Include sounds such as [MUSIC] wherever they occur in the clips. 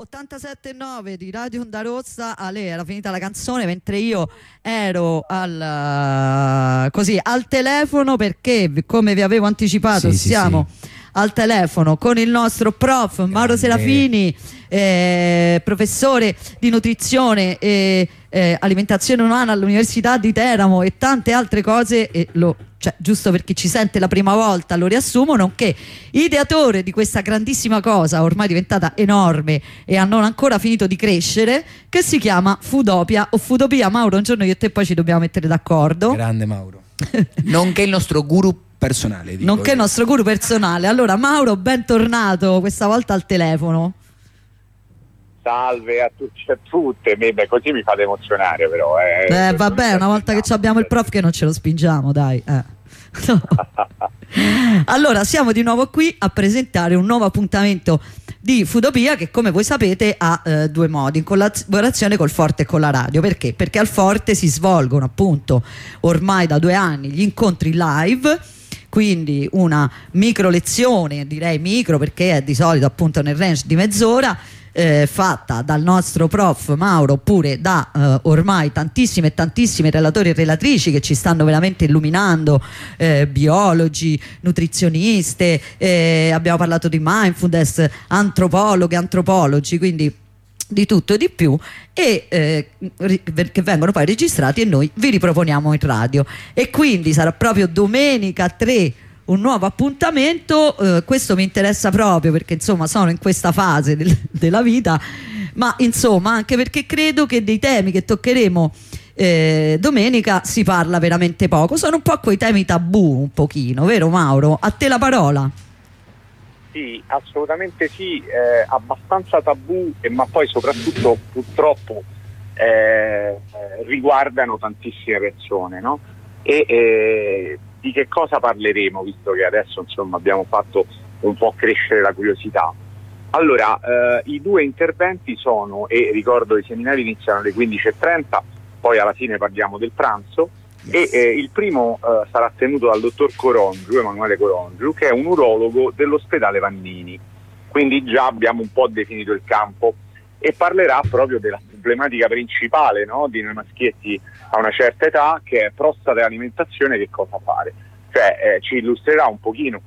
87.9 di Radio Onda Rossa, Ale era finita la canzone mentre io ero al, così, al telefono perché come vi avevo anticipato Sì, sì, siamo al telefono con il nostro prof Mauro Serafini, eh, professore di nutrizione e eh, alimentazione umana all'Università di Teramo e tante altre cose, e lo, cioè, giusto per chi ci sente la prima volta lo riassumo, nonché ideatore di questa grandissima cosa ormai diventata enorme e ha non ancora finito di crescere, che si chiama Foodopia o Foodopia. Mauro, un giorno io e te poi ci dobbiamo mettere d'accordo. Grande Mauro. [LAUGHS] Nonché il nostro guru personale. dico Nonché il nostro guru personale. Allora, Mauro, bentornato questa volta al telefono. Salve a tutti e a tutte, Beh, beh, così mi fate emozionare però. Eh, Eh, vabbè, una volta che abbiamo il prof che non ce lo spingiamo, dai. eh. [LAUGHS] Allora, siamo di nuovo qui a presentare un nuovo appuntamento di Foodopia che come voi sapete ha eh, due modi, in collaborazione col Forte e con la radio. Perché? Perché al Forte si svolgono appunto ormai da due anni gli incontri live quindi una micro lezione, direi micro perché è di solito appunto nel range di mezz'ora, eh, fatta dal nostro prof Mauro oppure da eh, ormai tantissime e tantissime relatori e relatrici che ci stanno veramente illuminando, eh, biologi, nutrizioniste, eh, abbiamo parlato di mindfulness, antropologhe, antropologi, quindi di tutto e di più e eh, che vengono poi registrati e noi vi riproponiamo in radio. E quindi sarà proprio domenica 3 un nuovo appuntamento eh, questo mi interessa proprio perché insomma sono in questa fase del- della vita ma insomma anche perché credo che dei temi che toccheremo eh, domenica si parla veramente poco sono un po' quei temi tabù un pochino vero Mauro? a te la parola Sì, assolutamente sì, eh, abbastanza tabù, ma poi soprattutto purtroppo eh, riguardano tantissime persone, no? E eh, di che cosa parleremo, visto che adesso insomma abbiamo fatto un po' crescere la curiosità? Allora, eh, i due interventi sono, e ricordo i seminari iniziano alle 15.30, poi alla fine parliamo del pranzo, e eh, il primo eh, sarà tenuto dal dottor Corongiu, Emanuele Corongiu, che è un urologo dell'ospedale Vannini. Quindi già abbiamo un po' definito il campo e parlerà proprio della problematica principale no, di noi maschietti a una certa età, che è prostata e alimentazione, che cosa fare. Cioè eh, ci illustrerà un pochino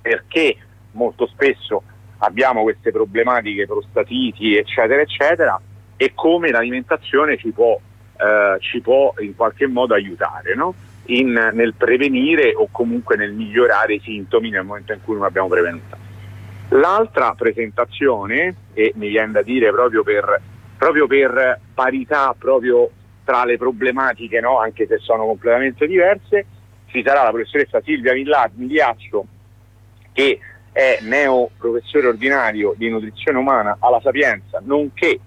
perché molto spesso abbiamo queste problematiche prostatiti, eccetera, eccetera, e come l'alimentazione ci può eh, ci può in qualche modo aiutare no? In- nel prevenire o comunque nel migliorare i sintomi nel momento in cui non abbiamo prevenuta. L'altra presentazione, e mi viene da dire proprio per, proprio per parità proprio tra le problematiche, no? anche se sono completamente diverse, ci sarà la professoressa Silvia Migliaccio, che è neo professore ordinario di nutrizione umana alla Sapienza, nonché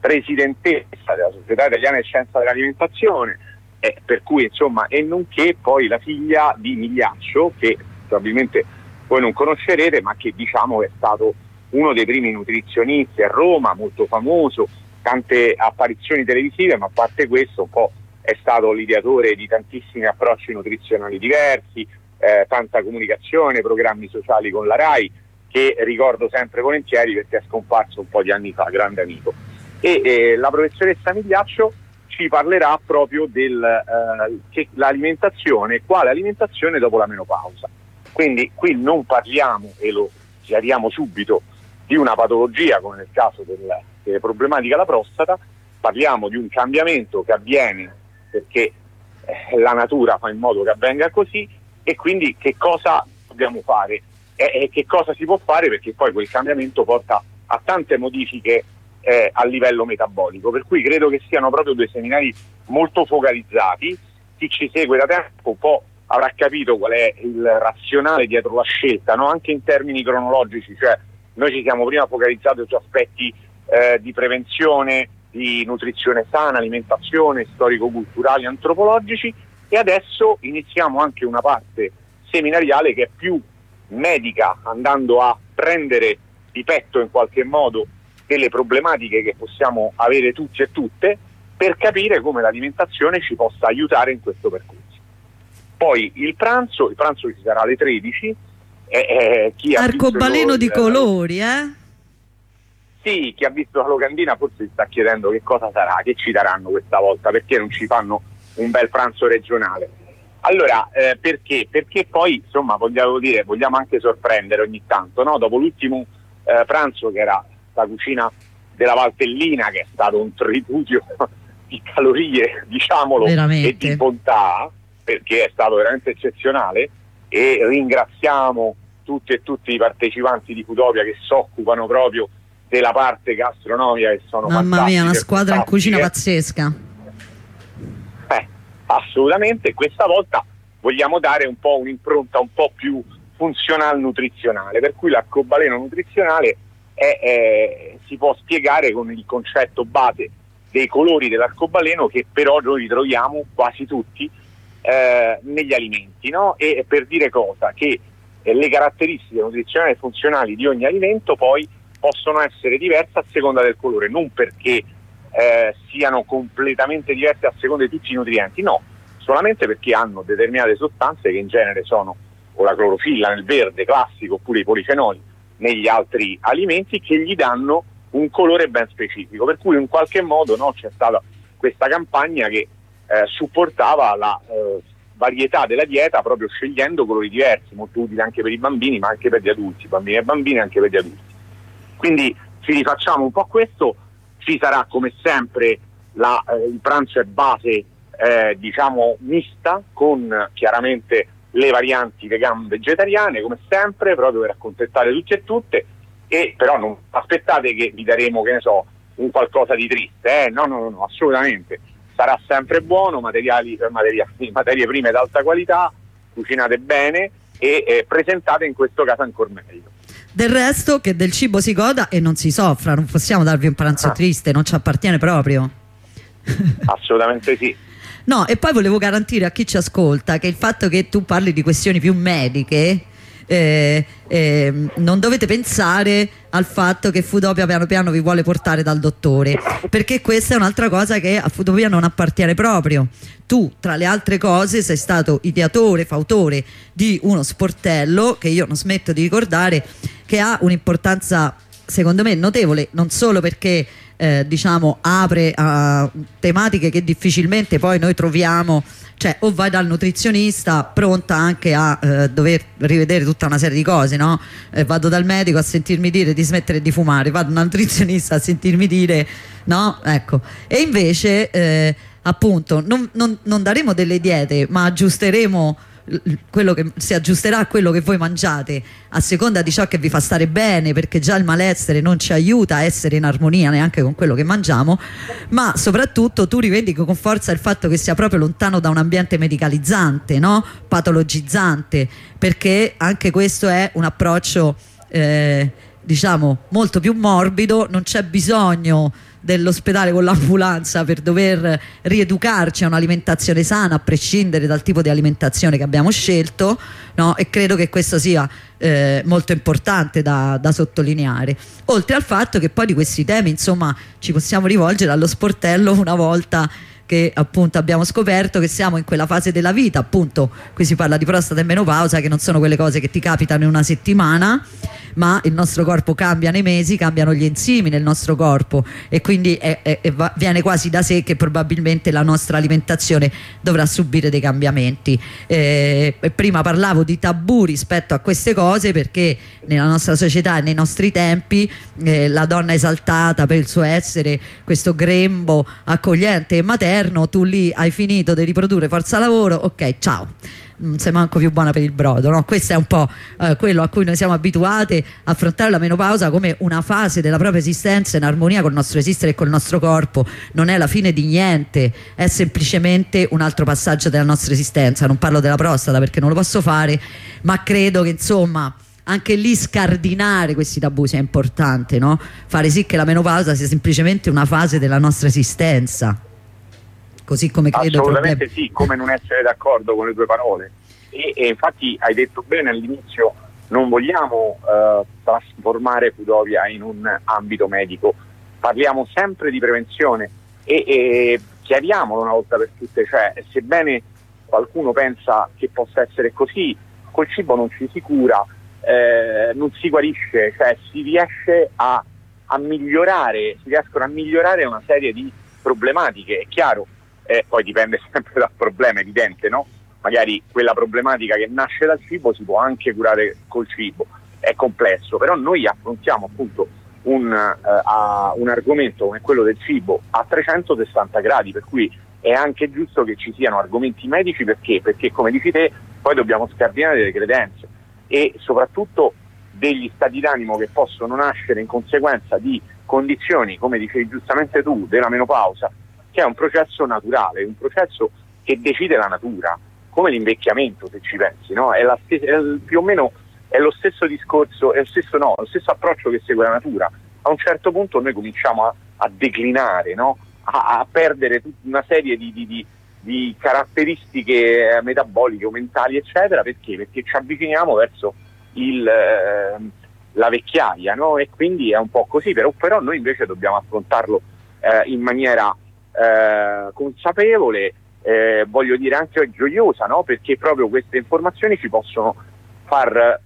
presidentessa della Società Italiana di Scienza dell'Alimentazione, eh, per cui insomma, e nonché poi la figlia di Migliaccio, che probabilmente voi non conoscerete, ma che diciamo è stato uno dei primi nutrizionisti a Roma, molto famoso, tante apparizioni televisive, ma a parte questo un po' è stato l'ideatore di tantissimi approcci nutrizionali diversi, eh, tanta comunicazione, programmi sociali con la RAI, che ricordo sempre volentieri perché è scomparso un po' di anni fa, grande amico. E eh, la professoressa Migliaccio ci parlerà proprio dell'alimentazione, quale alimentazione dopo la menopausa. Quindi qui non parliamo, e lo chiariamo subito, di una patologia come nel caso del- delle problematiche alla prostata, parliamo di un cambiamento che avviene perché eh, la natura fa in modo che avvenga così e quindi che cosa dobbiamo fare? E che cosa si può fare perché poi quel cambiamento porta a tante modifiche eh, a livello metabolico, per cui credo che siano proprio due seminari molto focalizzati, chi ci segue da tempo un po' avrà capito qual è il razionale dietro la scelta, no? anche in termini cronologici, cioè noi ci siamo prima focalizzati su aspetti eh, di prevenzione, di nutrizione sana, alimentazione, storico-culturali, antropologici e adesso iniziamo anche una parte seminariale che è più medica, andando a prendere di petto in qualche modo delle problematiche che possiamo avere tutti e tutte per capire come l'alimentazione ci possa aiutare in questo percorso. Poi il pranzo, il pranzo ci sarà alle 13. Eh, eh, arcobaleno il- di colori eh? Sì, chi ha visto la locandina forse si sta chiedendo che cosa sarà, che ci daranno questa volta, perché non ci fanno un bel pranzo regionale. Allora, eh, perché? Perché poi, insomma, vogliamo dire, vogliamo anche sorprendere ogni tanto, no? Dopo l'ultimo eh, pranzo che era la cucina della Valtellina, che è stato un tripudio [LAUGHS] di calorie, diciamolo, Veramente. e di bontà, perché è stato veramente eccezionale, e ringraziamo tutti e tutti i partecipanti di Fudopia che si occupano proprio della parte gastronomica che sono Mamma mia, una squadra in cucina pazzesca. Eh, assolutamente, questa volta vogliamo dare un po' un'impronta un po' più funzional nutrizionale, per cui l'arcobaleno nutrizionale è, è- si può spiegare con il concetto base dei colori dell'arcobaleno che però noi ritroviamo quasi tutti eh, negli alimenti, no? E per dire cosa? Che eh, le caratteristiche nutrizionali e funzionali di ogni alimento poi possono essere diverse a seconda del colore, non perché eh, siano completamente diverse a seconda di tutti i nutrienti, no, solamente perché hanno determinate sostanze che in genere sono o la clorofilla nel verde classico oppure i polifenoli negli altri alimenti che gli danno un colore ben specifico, per cui in qualche modo no, c'è stata questa campagna che eh, supportava la eh, varietà della dieta proprio scegliendo colori diversi, molto utili anche per i bambini ma anche per gli adulti, bambini e bambine anche per gli adulti. Quindi ci rifacciamo un po' questo, ci sarà come sempre la, eh, il pranzo è base eh, diciamo mista con chiaramente le varianti vegan vegetariane come sempre proprio per accontentare tutti e tutte e però non aspettate che vi daremo che ne so un qualcosa di triste eh? no, no no no assolutamente sarà sempre buono materiali, materiali materie prime d'alta qualità cucinate bene e eh, presentate in questo caso ancora meglio Del resto che del cibo si goda e non si soffra, non possiamo darvi un pranzo Ah. triste, non ci appartiene proprio. [LAUGHS] assolutamente sì No, e poi volevo garantire a chi ci ascolta che il fatto che tu parli di questioni più mediche eh, eh, non dovete pensare al fatto che Foodopia piano piano vi vuole portare dal dottore, perché questa è un'altra cosa che a Foodopia non appartiene proprio. Tu, tra le altre cose, sei stato ideatore, fautore di uno sportello che io non smetto di ricordare, che ha un'importanza secondo me notevole, non solo perché eh, diciamo apre a tematiche che difficilmente poi noi troviamo cioè o vai dal nutrizionista pronta anche a eh, dover rivedere tutta una serie di cose no? Eh, vado dal medico a sentirmi dire di smettere di fumare vado dal nutrizionista a sentirmi dire no ecco e invece eh, appunto non, non- non daremo delle diete ma aggiusteremo che si aggiusterà a quello che voi mangiate a seconda di ciò che vi fa stare bene perché già il malessere non ci aiuta a essere in armonia neanche con quello che mangiamo ma soprattutto tu rivendichi con forza il fatto che sia proprio lontano da un ambiente medicalizzante no? patologizzante perché anche questo è un approccio eh, diciamo molto più morbido non c'è bisogno dell'ospedale con l'ambulanza per dover rieducarci a un'alimentazione sana a prescindere dal tipo di alimentazione che abbiamo scelto no? e credo che questo sia eh, molto importante da, da sottolineare oltre al fatto che poi di questi temi insomma ci possiamo rivolgere allo sportello una volta che appunto abbiamo scoperto che siamo in quella fase della vita, appunto qui si parla di prostata e menopausa che non sono quelle cose che ti capitano in una settimana, ma il nostro corpo cambia nei mesi, cambiano gli enzimi nel nostro corpo e quindi è- è- è viene quasi da sé che probabilmente la nostra alimentazione dovrà subire dei cambiamenti. Eh, prima parlavo di tabù rispetto a queste cose perché nella nostra società e nei nostri tempi eh, la donna esaltata per il suo essere questo grembo accogliente e materno, tu lì hai finito di riprodurre forza lavoro, ok, ciao. Non sei manco più buona per il brodo, no? Questo è un po' eh, quello a cui noi siamo abituati affrontare la menopausa come una fase della propria esistenza in armonia con il nostro esistere e col nostro corpo. Non è la fine di niente, è semplicemente un altro passaggio della nostra esistenza. Non parlo della prostata perché non lo posso fare, ma credo che insomma anche lì scardinare questi tabù sia importante, no? Fare sì che la menopausa sia semplicemente una fase della nostra esistenza. Così come credo Assolutamente problemi- sì, come non essere d'accordo con le tue parole. E, e infatti hai detto bene all'inizio, non vogliamo eh, trasformare Fudovia in un ambito medico, parliamo sempre di prevenzione e, e chiariamolo una volta per tutte, cioè sebbene qualcuno pensa che possa essere così, col cibo non ci si cura, eh, non si guarisce, cioè si riesce a a migliorare, si riescono a migliorare una serie di problematiche. È chiaro, eh, poi dipende [LAUGHS] sempre dal problema, evidente, no? Magari quella problematica che nasce dal cibo si può anche curare col cibo, è complesso, però noi affrontiamo appunto un, uh, un argomento come quello del cibo a 360 gradi, per cui è anche giusto che ci siano argomenti medici perché? Perché come dici te poi dobbiamo scardinare delle credenze e soprattutto degli stati d'animo che possono nascere in conseguenza di condizioni, come dicevi giustamente tu, della menopausa, che è un processo naturale, un processo che decide la natura, come l'invecchiamento se ci pensi, no? è, stes- è più o meno è lo stesso discorso, è lo stesso, no, lo stesso approccio che segue la natura. A un certo punto noi cominciamo a, a declinare, no? a, a, perdere una serie di, di, di, di caratteristiche eh, metaboliche o mentali, eccetera, perché? Perché ci avviciniamo verso il, eh, la vecchiaia, no? E quindi è un po' così, però, però noi invece dobbiamo affrontarlo eh, in maniera eh, consapevole, eh, voglio dire anche gioiosa, no? Perché proprio queste informazioni ci possono far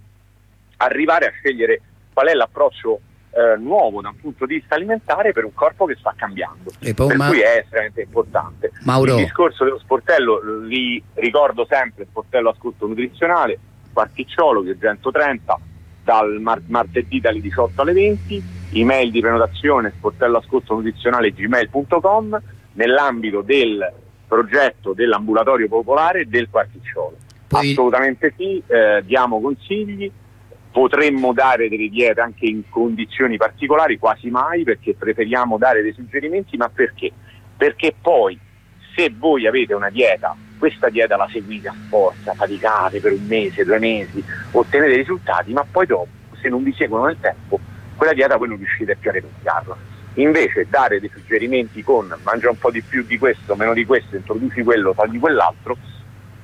arrivare a scegliere qual è l'approccio eh, nuovo da un punto di vista alimentare per un corpo che sta cambiando. E poi, per ma... cui è estremamente importante. Mauro... Il discorso dello sportello, li ricordo sempre, sportello ascolto nutrizionale, Quarticciolo, che è 130, dal mar- martedì dalle 18 alle 20, email di prenotazione sportello ascolto nutrizionale gmail.com nell'ambito del progetto dell'ambulatorio popolare del Quarticciolo. Poi... Assolutamente sì, eh, diamo consigli, potremmo dare delle diete anche in condizioni particolari, quasi mai, perché preferiamo dare dei suggerimenti, ma perché? Perché poi se voi avete una dieta, questa dieta la seguite a forza, faticate per un mese, due mesi, ottenete risultati, ma poi dopo, se non vi seguono nel tempo, quella dieta voi non riuscite più a replicarla. Invece dare dei suggerimenti con mangia un po' di più di questo, meno di questo, introduci quello, togli quell'altro,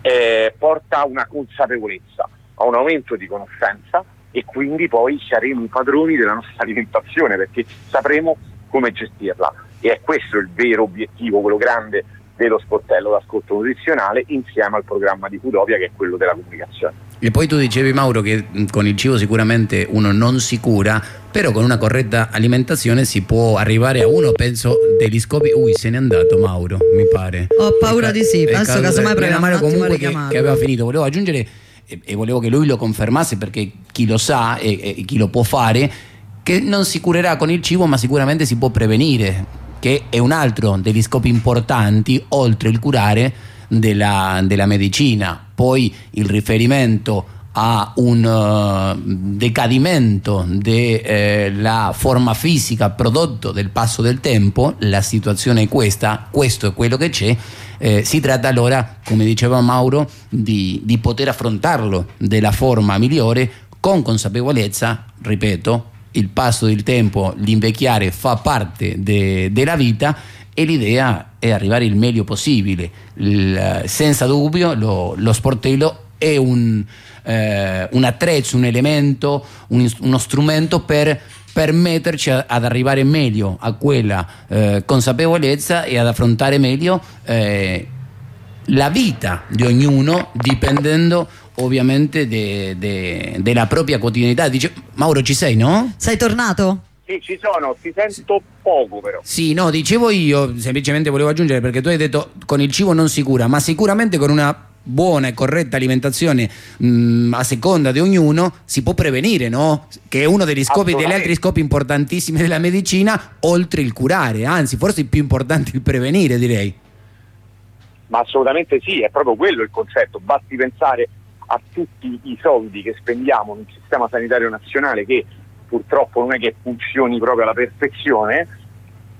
eh, porta a una consapevolezza, a un aumento di conoscenza e quindi poi saremo i padroni della nostra [LAUGHS] alimentazione perché sapremo come gestirla. E è questo il vero obiettivo, quello grande dello sportello d'ascolto nutrizionale insieme al programma di Fudovia che è quello della comunicazione. E poi tu dicevi Mauro che con il cibo sicuramente uno non si cura, però con una corretta alimentazione si può arrivare a uno, penso, degli scopi. Ui, se n'è andato Mauro, mi pare. Ho paura ca- di sì, adesso casomai proviamo un attimo comunque che, che aveva finito. Volevo aggiungere e, e, volevo che lui lo confermasse perché chi lo sa e, e chi lo può fare, che non si curerà con il cibo ma sicuramente si può prevenire che è un altro degli scopi importanti, oltre il curare, della, della medicina. Poi il riferimento a un uh, decadimento della eh, forma fisica prodotto del passo del tempo, la situazione è questa, questo è quello che c'è, eh, si tratta allora, come diceva Mauro, di, di poter affrontarlo della forma migliore con consapevolezza, ripeto, il passo del tempo, l'invecchiare fa parte de, della vita e l'idea è arrivare il meglio possibile. Il, senza dubbio lo, lo sportello è un, eh, un, attrezzo, un elemento, un, uno strumento per permetterci ad arrivare meglio a quella eh, consapevolezza e ad affrontare meglio eh, la vita di ognuno dipendendo ovviamente de, de, della propria quotidianità. Dice, Mauro ci sei, no? Sei tornato? Sì, ci sono, ti sento poco però. Sì, no, dicevo io, semplicemente volevo aggiungere perché tu hai detto con il cibo non si cura, ma sicuramente con una buona e corretta alimentazione mh, a seconda di ognuno si può prevenire, no? Che è uno degli scopi, degli altri scopi importantissimi della medicina, oltre il curare, anzi forse il più importante il prevenire direi. Ma assolutamente sì, è proprio quello il concetto, basti pensare a tutti i soldi che spendiamo nel sistema sanitario nazionale che purtroppo non è che funzioni proprio alla perfezione,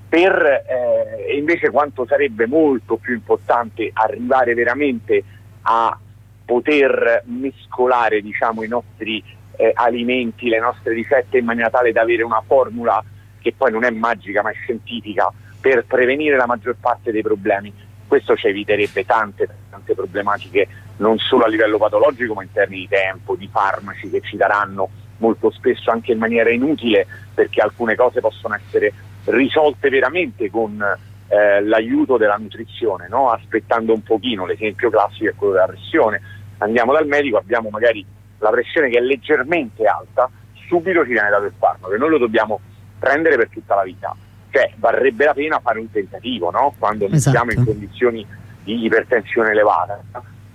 per eh, invece quanto sarebbe molto più importante arrivare veramente a poter mescolare diciamo, i nostri eh, alimenti, le nostre ricette in maniera tale da avere una formula che poi non è magica ma è scientifica per prevenire la maggior parte dei problemi. Questo ci eviterebbe tante, tante problematiche non solo a livello patologico ma in termini di tempo, di farmaci che ci daranno molto spesso anche in maniera inutile perché alcune cose possono essere risolte veramente con eh, l'aiuto della nutrizione, no? aspettando un pochino, l'esempio classico è quello della pressione, andiamo dal medico, abbiamo magari la pressione che è leggermente alta, subito ci viene dato il farmaco e noi lo dobbiamo prendere per tutta la vita. Cioè varrebbe la pena fare un tentativo no? quando esatto. siamo in condizioni di ipertensione elevata,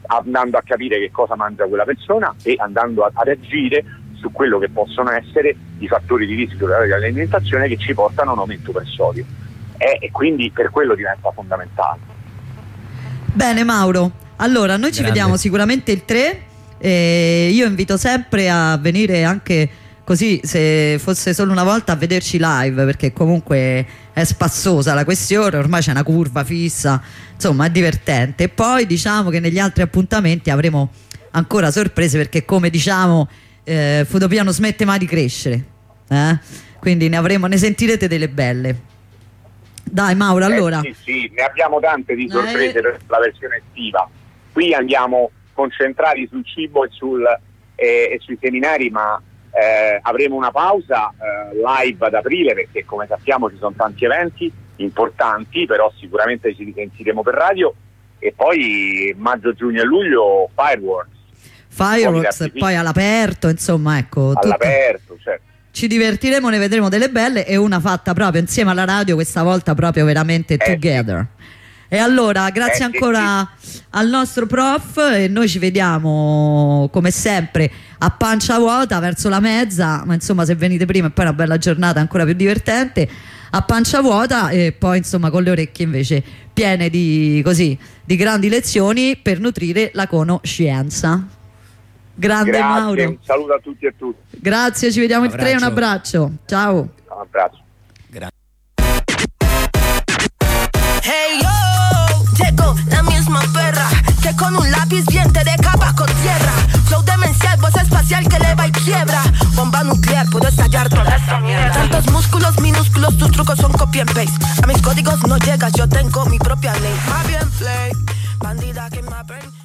andando a capire che cosa mangia quella persona e andando a, ad agire su quello che possono essere i fattori di rischio dell'alimentazione che ci portano a un aumento per sodio. E, e quindi per quello diventa fondamentale. Bene Mauro, allora noi ci Grande. vediamo sicuramente il 3 e io invito sempre a venire anche così se fosse solo una volta a vederci live perché comunque è spassosa la questione, ormai c'è una curva fissa, insomma è divertente. E poi diciamo che negli altri appuntamenti avremo ancora sorprese perché come diciamo eh, Fotopia non smette mai di crescere, eh? quindi ne, avremo, ne sentirete delle belle. Dai Mauro, eh, allora. Sì, sì, ne abbiamo tante di sorprese eh. per la versione estiva. Qui andiamo concentrati sul cibo e, sul, eh, e sui seminari, ma eh, avremo una pausa eh, live ad aprile perché come sappiamo ci sono tanti eventi importanti, però sicuramente ci risentiremo per radio e poi maggio, giugno e luglio fireworks. Fireworks e poi all'aperto, insomma, ecco. All'aperto, certo ci divertiremo, ne vedremo delle belle e una fatta proprio insieme alla radio, questa volta proprio veramente eh, together. E allora, grazie eh, ancora sì. al nostro prof e noi ci vediamo come sempre a pancia vuota verso la mezza, ma insomma se venite prima e poi una bella giornata ancora più divertente, a pancia vuota e poi insomma con le orecchie invece piene di, così, di grandi lezioni per nutrire la conoscenza. Grande Grazie, Mauro. Un saluto a tutti e a tutti. Grazie, ci vediamo il 3, un abbraccio. Ciao. Un abbraccio. bajo tierra. Flow demencial, voz espacial que eleva y quiebra. Bomba nuclear, puedo estallar toda esta mierda. Tantos músculos minúsculos, tus trucos son copy and paste. A mis códigos no llegas, yo tengo mi propia ley. Más bien play, bandida que my brain.